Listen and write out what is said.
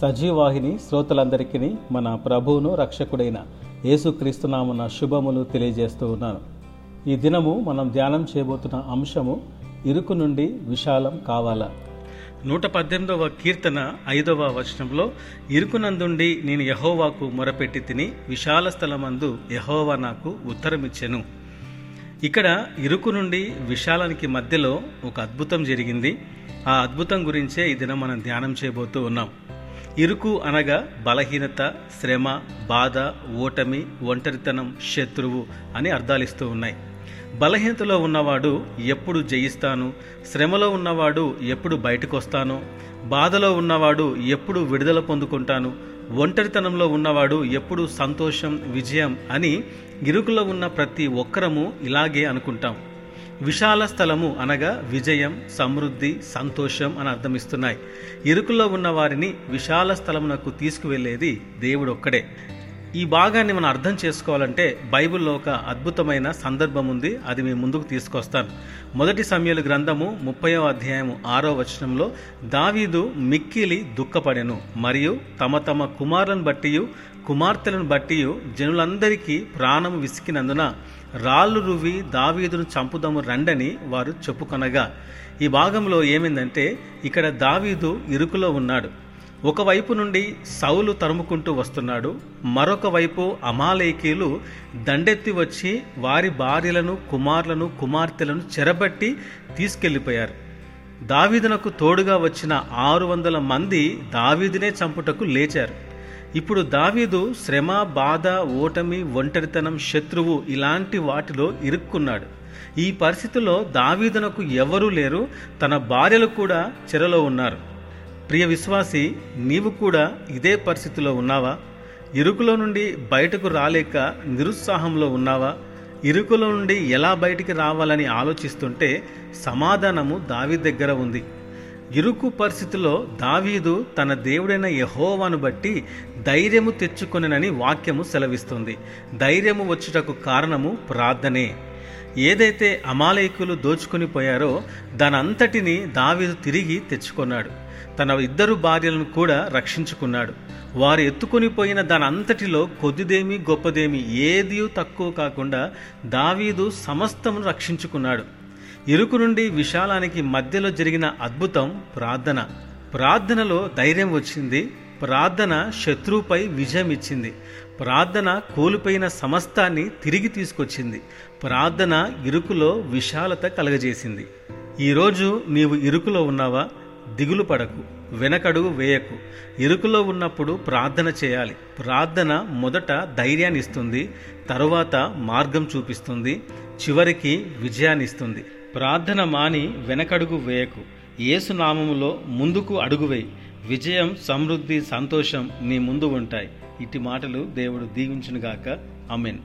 సజీవాహిని శ్రోతలందరికీ మన ప్రభువును రక్షకుడైన యేసుక్రీస్తునామన శుభములు తెలియజేస్తూ ఉన్నాను. ఈ దినము మనం ధ్యానం చేయబోతున్న అంశము ఇరుకు నుండి విశాలం కావాలా? నూట పద్దెనిమిదవ కీర్తన ఐదవ వచనంలో ఇరుకునందుండి నేను యహోవాకు మొరపెట్టి తిని విశాల స్థలమందు యహోవా నాకు ఉత్తరమిచ్చెను. ఇక్కడ ఇరుకు నుండి విశాలానికి మధ్యలో ఒక అద్భుతం జరిగింది. ఆ అద్భుతం గురించే ఈ దినం మనం ధ్యానం చేయబోతూ ఉన్నాం. ఇరుకు అనగా బలహీనత శ్రమ బాధ ఓటమి ఒంటరితనం శత్రువు అని అర్థాలిస్తూ ఉన్నాయి. బలహీనతలో ఉన్నవాడు ఎప్పుడు జయిస్తాను? శ్రమలో ఉన్నవాడు ఎప్పుడు బయటకు వస్తాను బాధలో ఉన్నవాడు ఎప్పుడు విడుదల పొందుకుంటాను? ఒంటరితనంలో ఉన్నవాడు ఎప్పుడు సంతోషం విజయం అని ఇరుకులో ఉన్న ప్రతి ఒక్కరము ఇలాగే అనుకుంటాం. విశాల స్థలము అనగా విజయం సమృద్ధి సంతోషం అని అర్థమిస్తున్నాయి ఇరుకులో ఉన్న వారిని విశాల స్థలమునకు తీసుకువెళ్ళేది దేవుడు ఒక్కడే ఈ భాగాన్ని మనం అర్థం చేసుకోవాలంటే బైబిల్లో ఒక అద్భుతమైన సందర్భం ఉంది. అది మీ ముందుకు తీసుకొస్తాను. మొదటి సమయాలు గ్రంథము ముప్పయో అధ్యాయము ఆరో వచనంలో దావీదు మిక్కిలి దుఃఖపడెను మరియు తమ తమ కుమారులను బట్టి కుమార్తెలను బట్టి జనులందరికీ ప్రాణము విసికినందున రాళ్ళు రువ్వి దావీదును చంపుదము రండని వారు చెప్పుకొనగా. ఈ భాగంలో ఏమైందంటే ఇక్కడ దావీదు ఇరుకులో ఉన్నాడు. ఒకవైపు నుండి సౌలు తరుముకుంటూ వస్తున్నాడు మరొక వైపు అమాలేకీలు దండెత్తి వచ్చి వారి భార్యలను కుమారులను కుమార్తెలను చెరబట్టి తీసుకెళ్ళిపోయారు. దావీదునకు తోడుగా వచ్చిన ఆరు వందల మంది దావీదునే చంపుటకు లేచారు. ఇప్పుడు దావీదు శ్రమ బాధ ఓటమి ఒంటరితనం శత్రువు ఇలాంటి వాటిలో ఇరుక్కున్నాడు. ఈ పరిస్థితిలో దావీదునకు ఎవరూ లేరు తన భార్యలు కూడా చెరలో ఉన్నారు. ప్రియ విశ్వాసి నీవు కూడా ఇదే పరిస్థితిలో ఉన్నావా? ఇరుకులో నుండి బయటకు రాలేక నిరుత్సాహంలో ఉన్నావా? ఇరుకులో నుండి ఎలా బయటికి రావాలని ఆలోచిస్తుంటే సమాధానము దావి దగ్గర ఉంది. ఇరుకు పరిస్థితిలో దావీదు తన దేవుడైన యహోవాను బట్టి ధైర్యము తెచ్చుకొనని వాక్యము సెలవిస్తుంది. ధైర్యము వచ్చుటకు కారణము ప్రార్థనే. ఏదైతే అమాలయకులు దోచుకుని పోయారో దానంతటిని దావీదు తిరిగి తెచ్చుకున్నాడు. తన ఇద్దరు భార్యలను కూడా రక్షించుకున్నాడు. వారు ఎత్తుకొని పోయిన దాని అంతటిలో కొద్దిదేమి గొప్పదేమి ఏది తక్కువ కాకుండా దావీదు సమస్తమును రక్షించుకున్నాడు. ఇరుకు నుండి విశాలానికి మధ్యలో జరిగిన అద్భుతం ప్రార్థన. ప్రార్థనలో ధైర్యం వచ్చింది. ప్రార్థన శత్రువుపై విజయం ఇచ్చింది ప్రార్థన కోల్పోయిన సమస్తాన్ని తిరిగి తీసుకొచ్చింది. ప్రార్థన ఇరుకులో విశాలత కలగజేసింది. ఈరోజు నీవు ఇరుకులో ఉన్నావా? దిగులు పడకు వెనకడుగు వేయకు. ఇరుకులో ఉన్నప్పుడు ప్రార్థన చేయాలి. ప్రార్థన మొదట ధైర్యాన్ని ఇస్తుంది తరువాత మార్గం చూపిస్తుంది చివరికి విజయాన్ని ఇస్తుంది ప్రార్థన మాని వెనకడుగు వేయకు. ఏసు నామములో ముందుకు అడుగు వేయి విజయం సమృద్ధి సంతోషం నీ ముందు ఉంటాయి. ఇటు మాటలు దేవుడు దీవించునుగాక. అమెన్